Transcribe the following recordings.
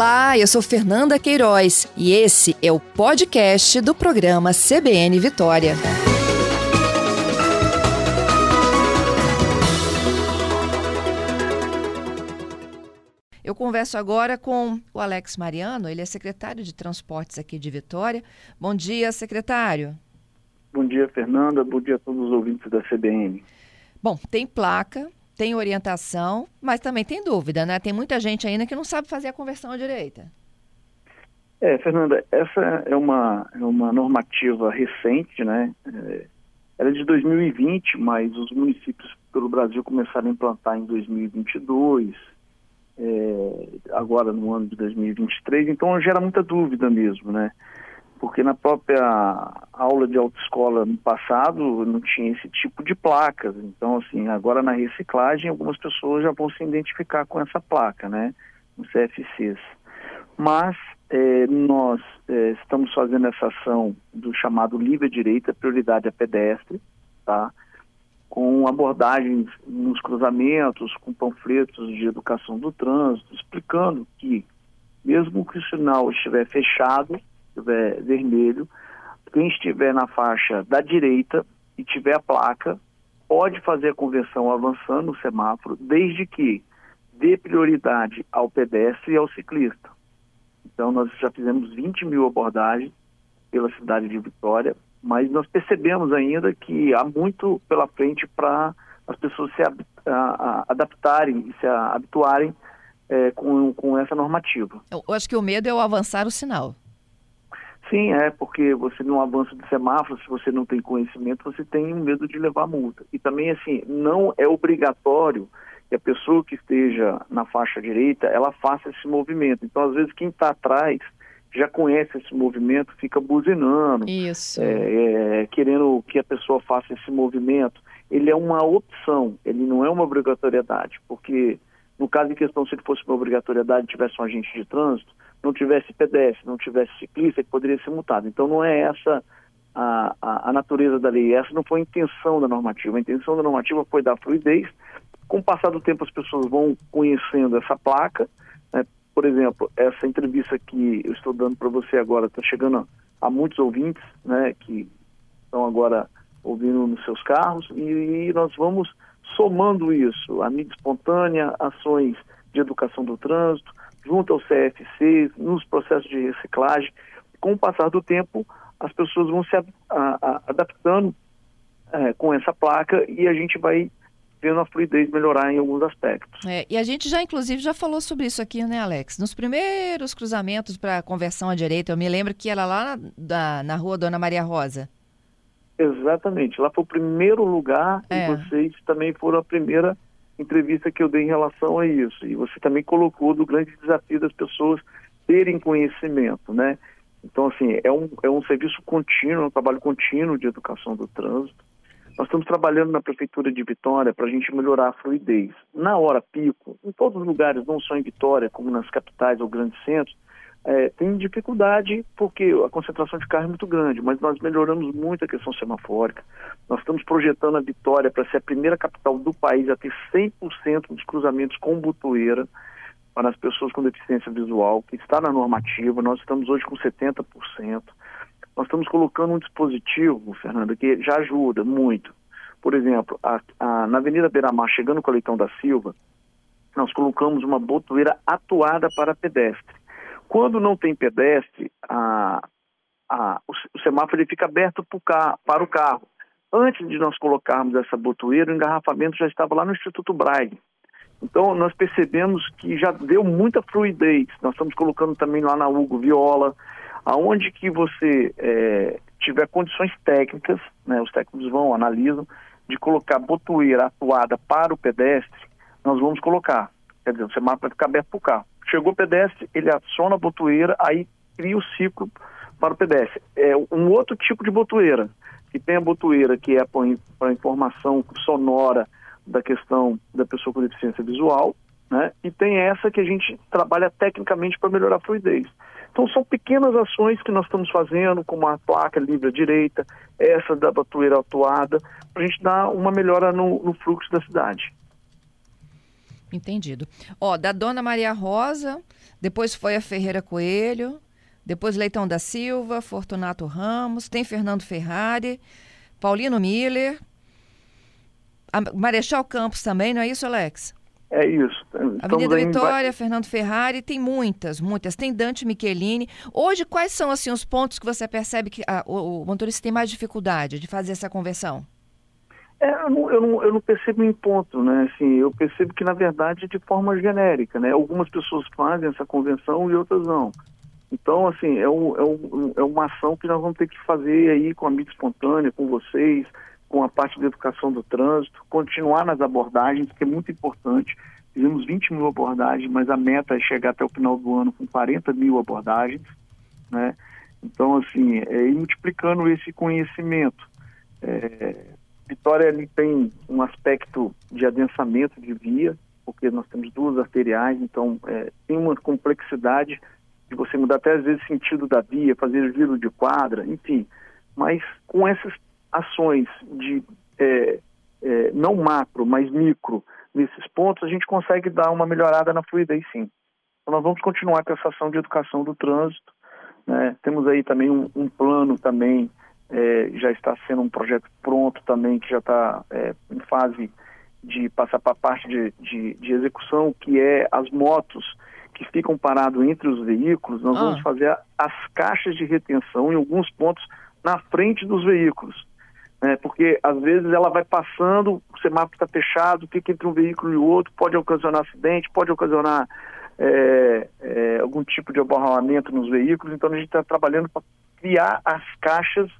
Olá, eu sou Fernanda Queiroz e esse é o podcast do programa CBN Vitória. Eu converso agora com o Alex Mariano, ele é secretário de Transportes aqui de Vitória. Bom dia, secretário. Bom dia, Fernanda. Bom dia a todos os ouvintes da CBN. Bom, tem placa, tem orientação, mas também tem dúvida, né? Tem muita gente ainda que não sabe fazer a conversão à direita. É, Fernanda, essa é uma, é uma normativa recente, né? É, ela é de 2020, mas os municípios pelo Brasil começaram a implantar em 2022, é, agora no ano de 2023, então gera muita dúvida mesmo, né? Porque na própria aula de autoescola no passado não tinha esse tipo de placas. Então, assim, agora na reciclagem algumas pessoas já vão se identificar com essa placa, né, no CFCs. Mas é, nós é, estamos fazendo essa ação do chamado livre direita, prioridade a pedestre, tá? com abordagens nos cruzamentos, com panfletos de educação do trânsito, explicando que, mesmo que o sinal estiver fechado, estiver vermelho, quem estiver na faixa da direita e tiver a placa, pode fazer a conversão avançando no semáforo, desde que dê prioridade ao pedestre e ao ciclista. Então, nós já fizemos 20 mil abordagens pela cidade de Vitória, mas nós percebemos ainda que há muito pela frente para as pessoas se adaptarem e se habituarem é, com, com essa normativa. Eu acho que o medo é o avançar o sinal. Sim, é, porque você não avança de semáforo, se você não tem conhecimento, você tem medo de levar multa. E também, assim, não é obrigatório que a pessoa que esteja na faixa direita, ela faça esse movimento. Então, às vezes, quem está atrás já conhece esse movimento, fica buzinando, Isso. É, é, querendo que a pessoa faça esse movimento. Ele é uma opção, ele não é uma obrigatoriedade, porque no caso em questão, se ele fosse uma obrigatoriedade, tivesse um agente de trânsito, não tivesse pedestre, não tivesse ciclista, ele poderia ser multado. Então não é essa a, a, a, natureza da lei, essa não foi a intenção da normativa. A intenção da normativa foi dar fluidez. Com o passar do tempo, as pessoas vão conhecendo essa placa. Né? Por exemplo, essa entrevista que eu estou dando para você agora está chegando a, a, muitos ouvintes né, que estão agora ouvindo nos seus carros e, e nós vamos somando isso, a mídia espontânea, ações de educação do trânsito, junto ao CFC, nos processos de reciclagem. Com o passar do tempo, as pessoas vão se a, a, adaptando é, com essa placa e a gente vai vendo a fluidez melhorar em alguns aspectos. É, e a gente já, inclusive, já falou sobre isso aqui, né, Alex? Nos primeiros cruzamentos para conversão à direita, eu me lembro que era lá na, na rua Dona Maria Rosa. Exatamente, lá foi o primeiro lugar é. e vocês também foram a primeira entrevista que eu dei em relação a isso. E você também colocou do grande desafio das pessoas terem conhecimento, né? Então, assim, é um, é um serviço contínuo, um trabalho contínuo de educação do trânsito. Nós estamos trabalhando na Prefeitura de Vitória para a gente melhorar a fluidez. Na hora pico, em todos os lugares, não só em Vitória, como nas capitais ou grandes centros, é, tem dificuldade porque a concentração de carro é muito grande, mas nós melhoramos muito a questão semafórica. Nós estamos projetando a Vitória para ser a primeira capital do país a ter 100% dos cruzamentos com butoeira para as pessoas com deficiência visual, que está na normativa. Nós estamos hoje com 70%. Nós estamos colocando um dispositivo, Fernanda, que já ajuda muito. Por exemplo, a, a, na Avenida Beira-Mar, chegando com o Leitão da Silva, nós colocamos uma botoeira atuada para pedestre. Quando não tem pedestre, a, a, o, semáforo ele fica aberto para o carro. Antes de nós colocarmos essa botoeira, o engarrafamento já estava lá no Instituto Braille. Então, nós percebemos que já deu muita fluidez. Nós estamos colocando também lá na Hugo Viola, aonde que você é, tiver condições técnicas, né, os técnicos vão, analisam, de colocar botoeira atuada para o pedestre, nós vamos colocar. Quer dizer, o semáforo vai ficar aberto para o carro. Chegou o pedestre, ele aciona a botoeira, aí cria o ciclo para o pedestre. É um outro tipo de botoeira, que tem a botoeira que é para informação sonora da questão da pessoa com deficiência visual, né? E tem essa que a gente trabalha tecnicamente para melhorar a fluidez. Então são pequenas ações que nós estamos fazendo, como a placa livre à direita, essa da batueira atuada, para a gente dar uma melhora no, no fluxo da cidade. Entendido. Ó, da Dona Maria Rosa, depois foi a Ferreira Coelho, depois Leitão da Silva, Fortunato Ramos, tem Fernando Ferrari, Paulino Miller, Marechal Campos também, não é isso, Alex? É isso. Avenida Vitória, em... Fernando Ferrari, tem muitas, muitas. Tem Dante Michelini. Hoje, quais são assim os pontos que você percebe que a, o, o motorista tem mais dificuldade de fazer essa conversão? É, eu, não, eu, não, eu não percebo em ponto, né? Assim, eu percebo que, na verdade, de forma genérica, né? Algumas pessoas fazem essa convenção e outras não. Então, assim, é, um, é, um, é uma ação que nós vamos ter que fazer aí com a mídia espontânea, com vocês, com a parte da educação do trânsito, continuar nas abordagens, que é muito importante. Fizemos 20 mil abordagens, mas a meta é chegar até o final do ano com 40 mil abordagens, né? Então, assim, é ir multiplicando esse conhecimento. É, Vitória ele tem um aspecto de adensamento de via, porque nós temos duas arteriais, então é, tem uma complexidade de você mudar até às vezes sentido da via, fazer giro de quadra, enfim. Mas com essas ações de é, é, não macro, mas micro nesses pontos, a gente consegue dar uma melhorada na fluidez sim. Então nós vamos continuar com essa ação de educação do trânsito. Né? Temos aí também um, um plano também, é, já está sendo um projeto pronto também, que já está é, em fase de passar para a parte de, de, de, execução, que é as motos que ficam paradas entre os veículos, nós ah. vamos fazer as caixas de retenção em alguns pontos na frente dos veículos né? porque às vezes ela vai passando, o semáforo está fechado, fica entre um veículo e outro, pode ocasionar acidente, pode ocasionar é, é, algum tipo de abarroamento nos veículos, então a gente está trabalhando para criar as caixas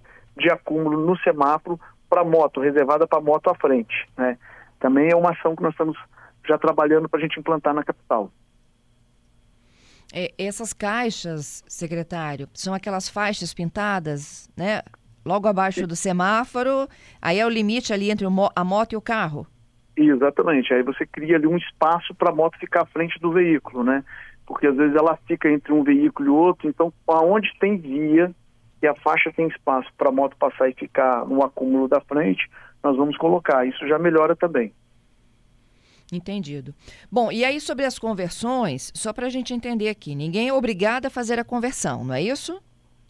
de acúmulo no semáforo para moto, reservada para moto à frente. Né? Também é uma ação que nós estamos já trabalhando para a gente implantar na capital. É, essas caixas, secretário, são aquelas faixas pintadas, né? logo abaixo do semáforo, aí é o limite ali entre a moto e o carro. Exatamente, aí você cria ali um espaço para a moto ficar à frente do veículo, né? Porque às vezes ela fica entre um veículo e outro, então aonde tem via e a faixa tem espaço para a moto passar e ficar no acúmulo da frente, nós vamos colocar. Isso já melhora também. Entendido. Bom, e aí sobre as conversões, só para a gente entender aqui, ninguém é obrigado a fazer a conversão, não é isso?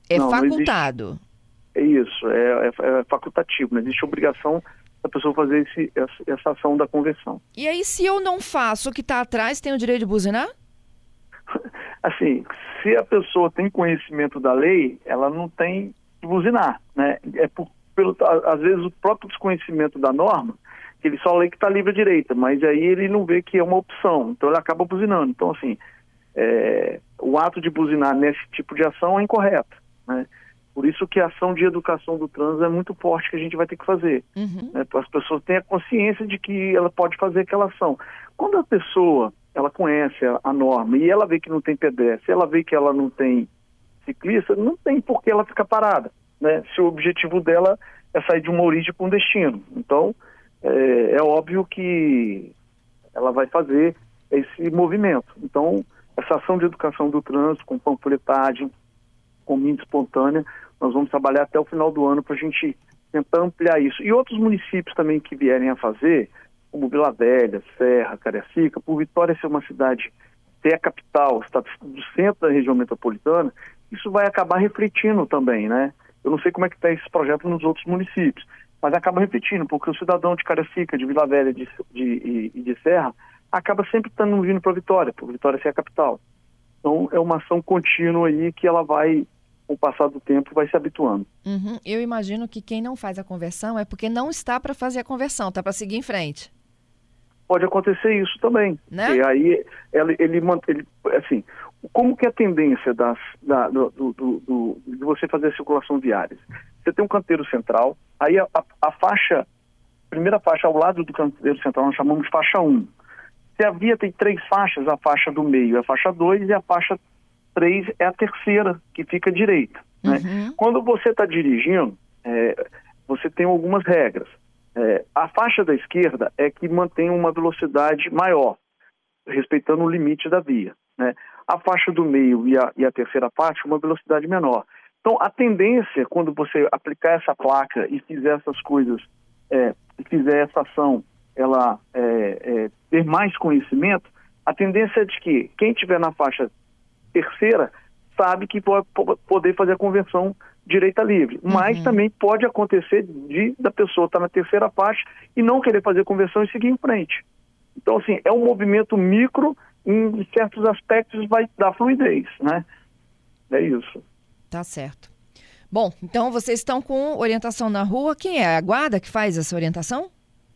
É não, facultado. Não é isso, é, é, é facultativo, não existe obrigação da pessoa fazer esse, essa, essa ação da conversão. E aí, se eu não faço o que está atrás, tem o direito de buzinar? Assim, se a pessoa tem conhecimento da lei, ela não tem que buzinar, né? É por, pelo, às vezes o próprio desconhecimento da norma, que ele só lê que está livre à direita, mas aí ele não vê que é uma opção, então ele acaba buzinando. Então, assim, é, o ato de buzinar nesse tipo de ação é incorreto, né? Por isso que a ação de educação do trânsito é muito forte que a gente vai ter que fazer. Uhum. Né? As pessoas têm a consciência de que ela pode fazer aquela ação. Quando a pessoa ela conhece a, a norma e ela vê que não tem pedestre, ela vê que ela não tem ciclista, não tem por que ela ficar parada. Né? Se o objetivo dela é sair de uma origem para um destino. Então, é, é óbvio que ela vai fazer esse movimento. Então, essa ação de educação do trânsito, com panfletagem, com mídia espontânea, nós vamos trabalhar até o final do ano para a gente tentar ampliar isso. E outros municípios também que vierem a fazer, como Vila Velha, Serra, Cariacica, por Vitória ser uma cidade, ser a capital, está do centro da região metropolitana, isso vai acabar refletindo também, né? Eu não sei como é que está esse projeto nos outros municípios, mas acaba refletindo, porque o cidadão de Cariacica, de Vila Velha de, de, e de Serra acaba sempre estando vindo para Vitória, por Vitória ser a capital. Então é uma ação contínua aí que ela vai com o passar do tempo, vai se habituando. Uhum. Eu imagino que quem não faz a conversão é porque não está para fazer a conversão, está para seguir em frente. Pode acontecer isso também. Né? E aí ele, ele, ele, assim, como que é a tendência das, da, do, do, do, de você fazer a circulação viária? Você tem um canteiro central, aí a, a, a faixa, primeira faixa ao lado do canteiro central nós chamamos de faixa 1. Se a via tem três faixas, a faixa do meio é a faixa 2 e a faixa 3 é a terceira, que fica à direita. Né? Uhum. Quando você está dirigindo, é, você tem algumas regras. É, a faixa da esquerda é que mantém uma velocidade maior, respeitando o limite da via. Né? A faixa do meio e a, e a terceira parte, uma velocidade menor. Então, a tendência, quando você aplicar essa placa e fizer essas coisas, é, fizer essa ação ela é, é, ter mais conhecimento, a tendência é de que quem estiver na faixa terceira sabe que pode poder fazer a conversão direita livre. Mas uhum. também pode acontecer de da pessoa estar tá na terceira faixa e não querer fazer conversão e seguir em frente. Então, assim, é um movimento micro, em certos aspectos vai dar fluidez, né? É isso. Tá certo. Bom, então vocês estão com orientação na rua. Quem é? A guarda que faz essa orientação?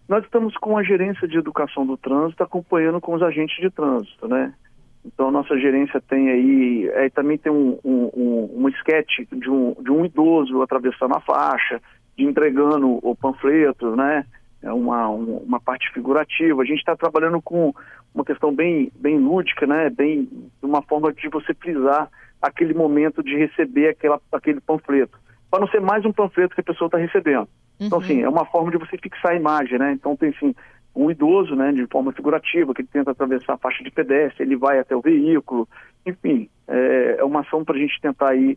Nós estamos com a gerência de educação do trânsito acompanhando com os agentes de trânsito, né? Então, a nossa gerência tem aí, é, também tem um, um, um, um esquete de um, de um idoso atravessando a faixa, entregando o panfleto, né? É uma, uma parte figurativa. A gente está trabalhando com uma questão bem, bem lúdica, né? Bem, uma forma de você frisar aquele momento de receber aquela, aquele panfleto. Para não ser mais um panfleto que a pessoa está recebendo. Então, uhum. assim, é uma forma de você fixar a imagem, né? Então, tem, assim, um idoso, né, de forma figurativa, que tenta atravessar a faixa de pedestre, ele vai até o veículo, enfim, é, é uma ação para a gente tentar aí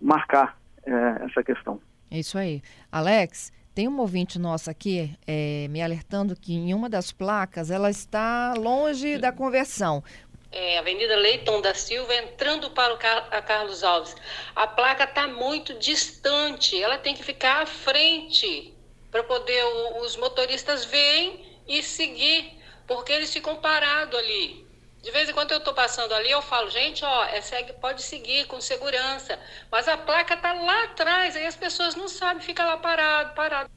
marcar é, essa questão. É isso aí. Alex, tem um ouvinte nosso aqui é, me alertando que em uma das placas ela está longe da conversão. É, Avenida Leiton da Silva, entrando para o Car a Carlos Alves. A placa está muito distante, ela tem que ficar à frente para poder o, os motoristas verem e seguir, porque eles ficam parados ali. De vez em quando eu estou passando ali, eu falo, gente, ó, é, segue, pode seguir com segurança. Mas a placa está lá atrás, aí as pessoas não sabem, fica lá parado, parado.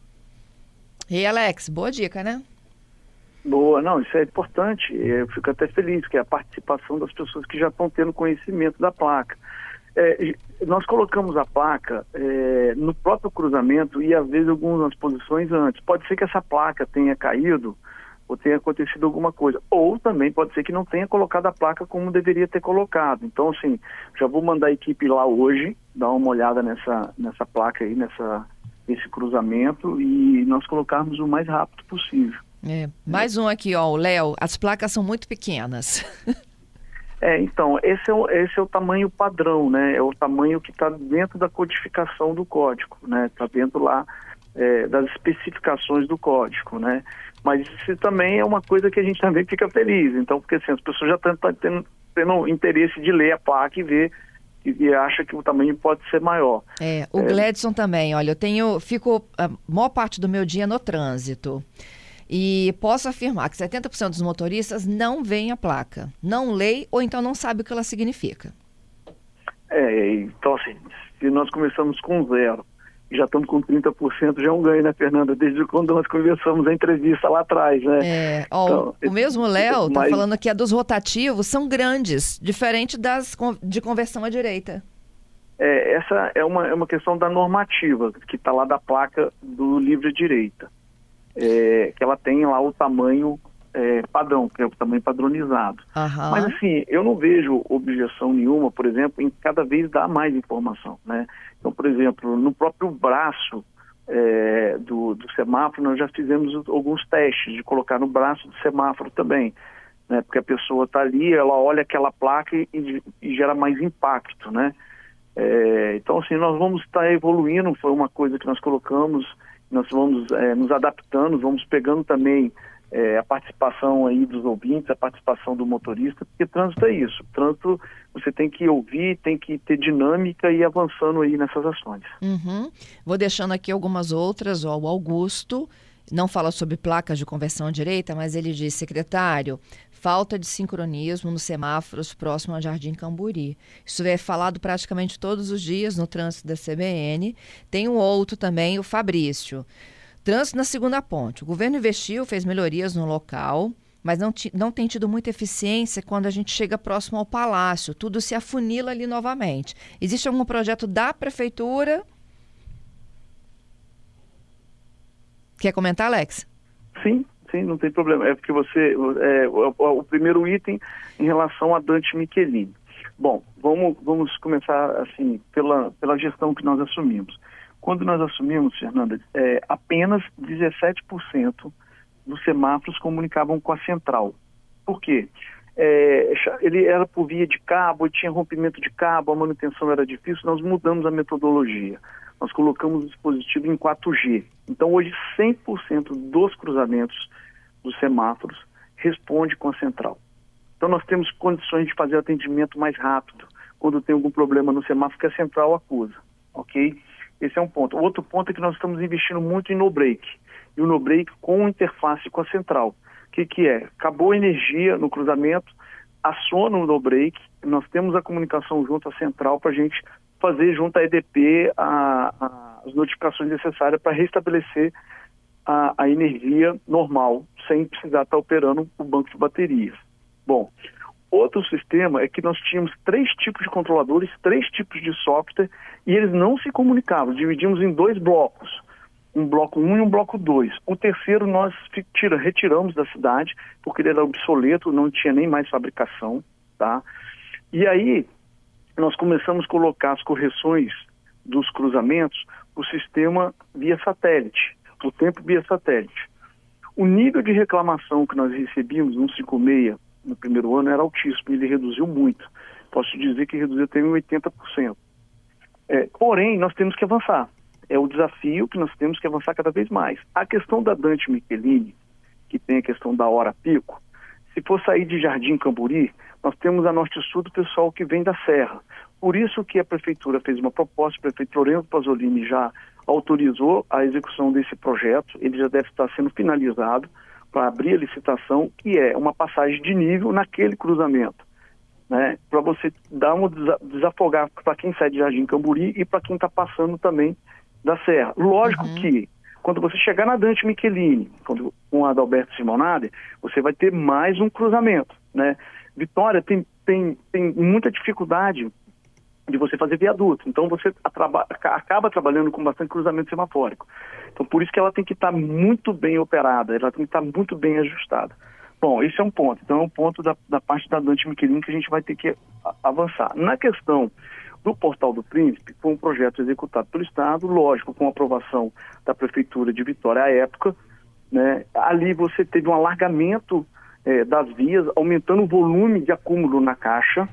E Alex, boa dica, né? Boa, não, isso é importante. Eu fico até feliz que é a participação das pessoas que já estão tendo conhecimento da placa. É, nós colocamos a placa é, no próprio cruzamento e às vezes algumas posições antes. Pode ser que essa placa tenha caído ou tenha acontecido alguma coisa. Ou também pode ser que não tenha colocado a placa como deveria ter colocado. Então, assim, já vou mandar a equipe lá hoje, dar uma olhada nessa, nessa placa aí, nessa, nesse cruzamento e nós colocarmos o mais rápido possível. É, mais um aqui, ó, o Léo. As placas são muito pequenas. É, então, esse é, o, esse é o tamanho padrão, né? É o tamanho que está dentro da codificação do código, né? Está dentro lá é, das especificações do código, né? Mas isso também é uma coisa que a gente também fica feliz. Então, porque assim, as pessoas já estão tendo, tendo interesse de ler a placa e ver e, acha que o tamanho pode ser maior. É, o é, Gledson também, olha, eu tenho, fico a maior parte do meu dia no trânsito. E posso afirmar que 70% dos motoristas não veem a placa, não leem ou então não sabe o que ela significa. É, então assim, se nós começamos com zero e já estamos com 30%, já é um ganho, né, Fernanda? Desde quando nós conversamos a entrevista lá atrás, né? É, ó, então, o mesmo Léo está mas... falando que a dos rotativos são grandes, diferente das de conversão à direita. É, essa é uma, é uma questão da normativa, que está lá da placa do livre direita é, que ela tem lá o tamanho é, padrão, que é o tamanho padronizado. Uhum. Mas assim, eu não vejo objeção nenhuma, por exemplo, em cada vez dar mais informação, né? Então, por exemplo, no próprio braço é, do, do, semáforo, nós já fizemos alguns testes de colocar no braço do semáforo também, né? Porque a pessoa está ali, ela olha aquela placa e, e gera mais impacto, né? É, então, assim, nós vamos estar tá evoluindo, foi uma coisa que nós colocamos nós vamos é, nos adaptando, vamos pegando também é, a participação aí dos ouvintes, a participação do motorista, porque trânsito é isso. Trânsito você tem que ouvir, tem que ter dinâmica e ir avançando aí nessas ações. Uhum. Vou deixando aqui algumas outras, ó, o Augusto não fala sobre placas de conversão à direita, mas ele diz, secretário, falta de sincronismo nos semáforos próximo ao Jardim Camburi. Isso é falado praticamente todos os dias no trânsito da CBN. Tem um outro também, o Fabrício. Trânsito na segunda ponte. O governo investiu, fez melhorias no local, mas não, não tem tido muita eficiência quando a gente chega próximo ao palácio. Tudo se afunila ali novamente. Existe algum projeto da prefeitura? Quer comentar, Alex? Sim, sim, não tem problema. É porque você. É, o, o, primeiro item em relação a Dante Michelini. Bom, vamos, vamos começar assim pela, pela gestão que nós assumimos. Quando nós assumimos, Fernanda, é, apenas 17% dos semáforos comunicavam com a central. Por quê? É, ele era por via de cabo, tinha rompimento de cabo, a manutenção era difícil, nós mudamos a metodologia. Nós colocamos o dispositivo em 4G. Então, hoje, 100% dos cruzamentos dos semáforos responde com a central. Então nós temos condições de fazer atendimento mais rápido quando tem algum problema no semáforo que a central acusa, ok? Esse é um ponto. Outro ponto é que nós estamos investindo muito em no-break. E o no-break com interface com a central. Que, que é? Acabou a energia no cruzamento, aciona o no-break, nós temos a comunicação junto à central para a gente fazer junto à EDP a, a, as notificações necessárias para restabelecer a, a, energia normal, sem precisar estar operando o banco de baterias. Bom, outro sistema é que nós tínhamos três tipos de controladores, três tipos de software, e eles não se comunicavam, dividimos em dois blocos, um bloco 1 um e um bloco 2. O terceiro nós tira, retiramos da cidade, porque ele era obsoleto, não tinha nem mais fabricação, tá? E aí nós começamos a colocar as correções dos cruzamentos o sistema via satélite, o tempo via satélite. O nível de reclamação que nós recebíamos no 56 no primeiro ano era altíssimo, ele reduziu muito. Posso dizer que reduziu até em 80%. É, porém, nós temos que avançar. É o desafio que nós temos que avançar cada vez mais. A questão da Dante Michelini, que tem a questão da hora pico, se for sair de Jardim Camburi, nós temos a norte-sul do pessoal que vem da Serra. Por isso que a prefeitura fez uma proposta, o prefeito Lourenço Pasolini já autorizou a execução desse projeto, ele já deve estar sendo finalizado para abrir a licitação, que é uma passagem de nível naquele cruzamento, né? Para você dar um desafogar para quem sai de Jardim Camburi e para quem está passando também da Serra. Lógico uhum. que quando você chegar na Dante Michelini, quando, com a Adalberto Simonade, você vai ter mais um cruzamento, né? Vitória tem, tem, tem muita dificuldade de você fazer viaduto. Então você acaba trabalhando com bastante cruzamento semafórico. Então por isso que ela tem que estar tá muito bem operada, ela tem que estar tá muito bem ajustada. Bom, esse é um ponto. Então é um ponto da, da parte da Dante Michelin que a gente vai ter que avançar. Na questão do Portal do Príncipe, foi um projeto executado pelo Estado, lógico, com aprovação da Prefeitura de Vitória à época. Né? Ali você teve um alargamento é, das vias, aumentando o volume de acúmulo na caixa,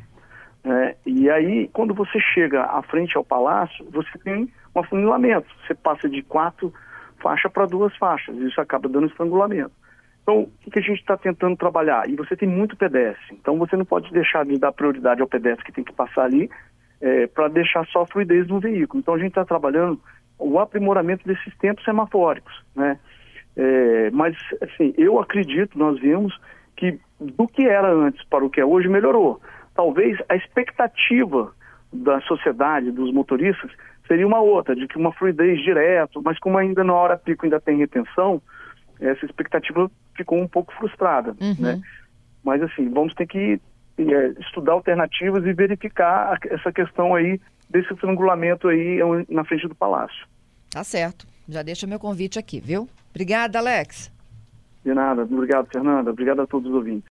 é, e aí, quando você chega à frente ao palácio, você tem um afunilamento. Você passa de quatro faixas para duas faixas. Isso acaba dando estrangulamento. Então, o que a gente está tentando trabalhar? E você tem muito pedestre. Então, você não pode deixar de dar prioridade ao pedestre que tem que passar ali é, para deixar só a fluidez no veículo. Então, a gente está trabalhando o aprimoramento desses tempos semafóricos. Né? É, mas, assim, eu acredito, nós vimos que do que era antes para o que é hoje melhorou talvez a expectativa da sociedade, dos motoristas, seria uma outra, de que uma fluidez direto, mas como ainda na hora pico ainda tem retenção, essa expectativa ficou um pouco frustrada, uhum. né? Mas assim, vamos ter que estudar alternativas e verificar essa questão aí desse estrangulamento aí na frente do palácio. Tá certo. Já deixa meu convite aqui, viu? Obrigada, Alex. De nada. Obrigado, Fernanda. Obrigado a todos os ouvintes.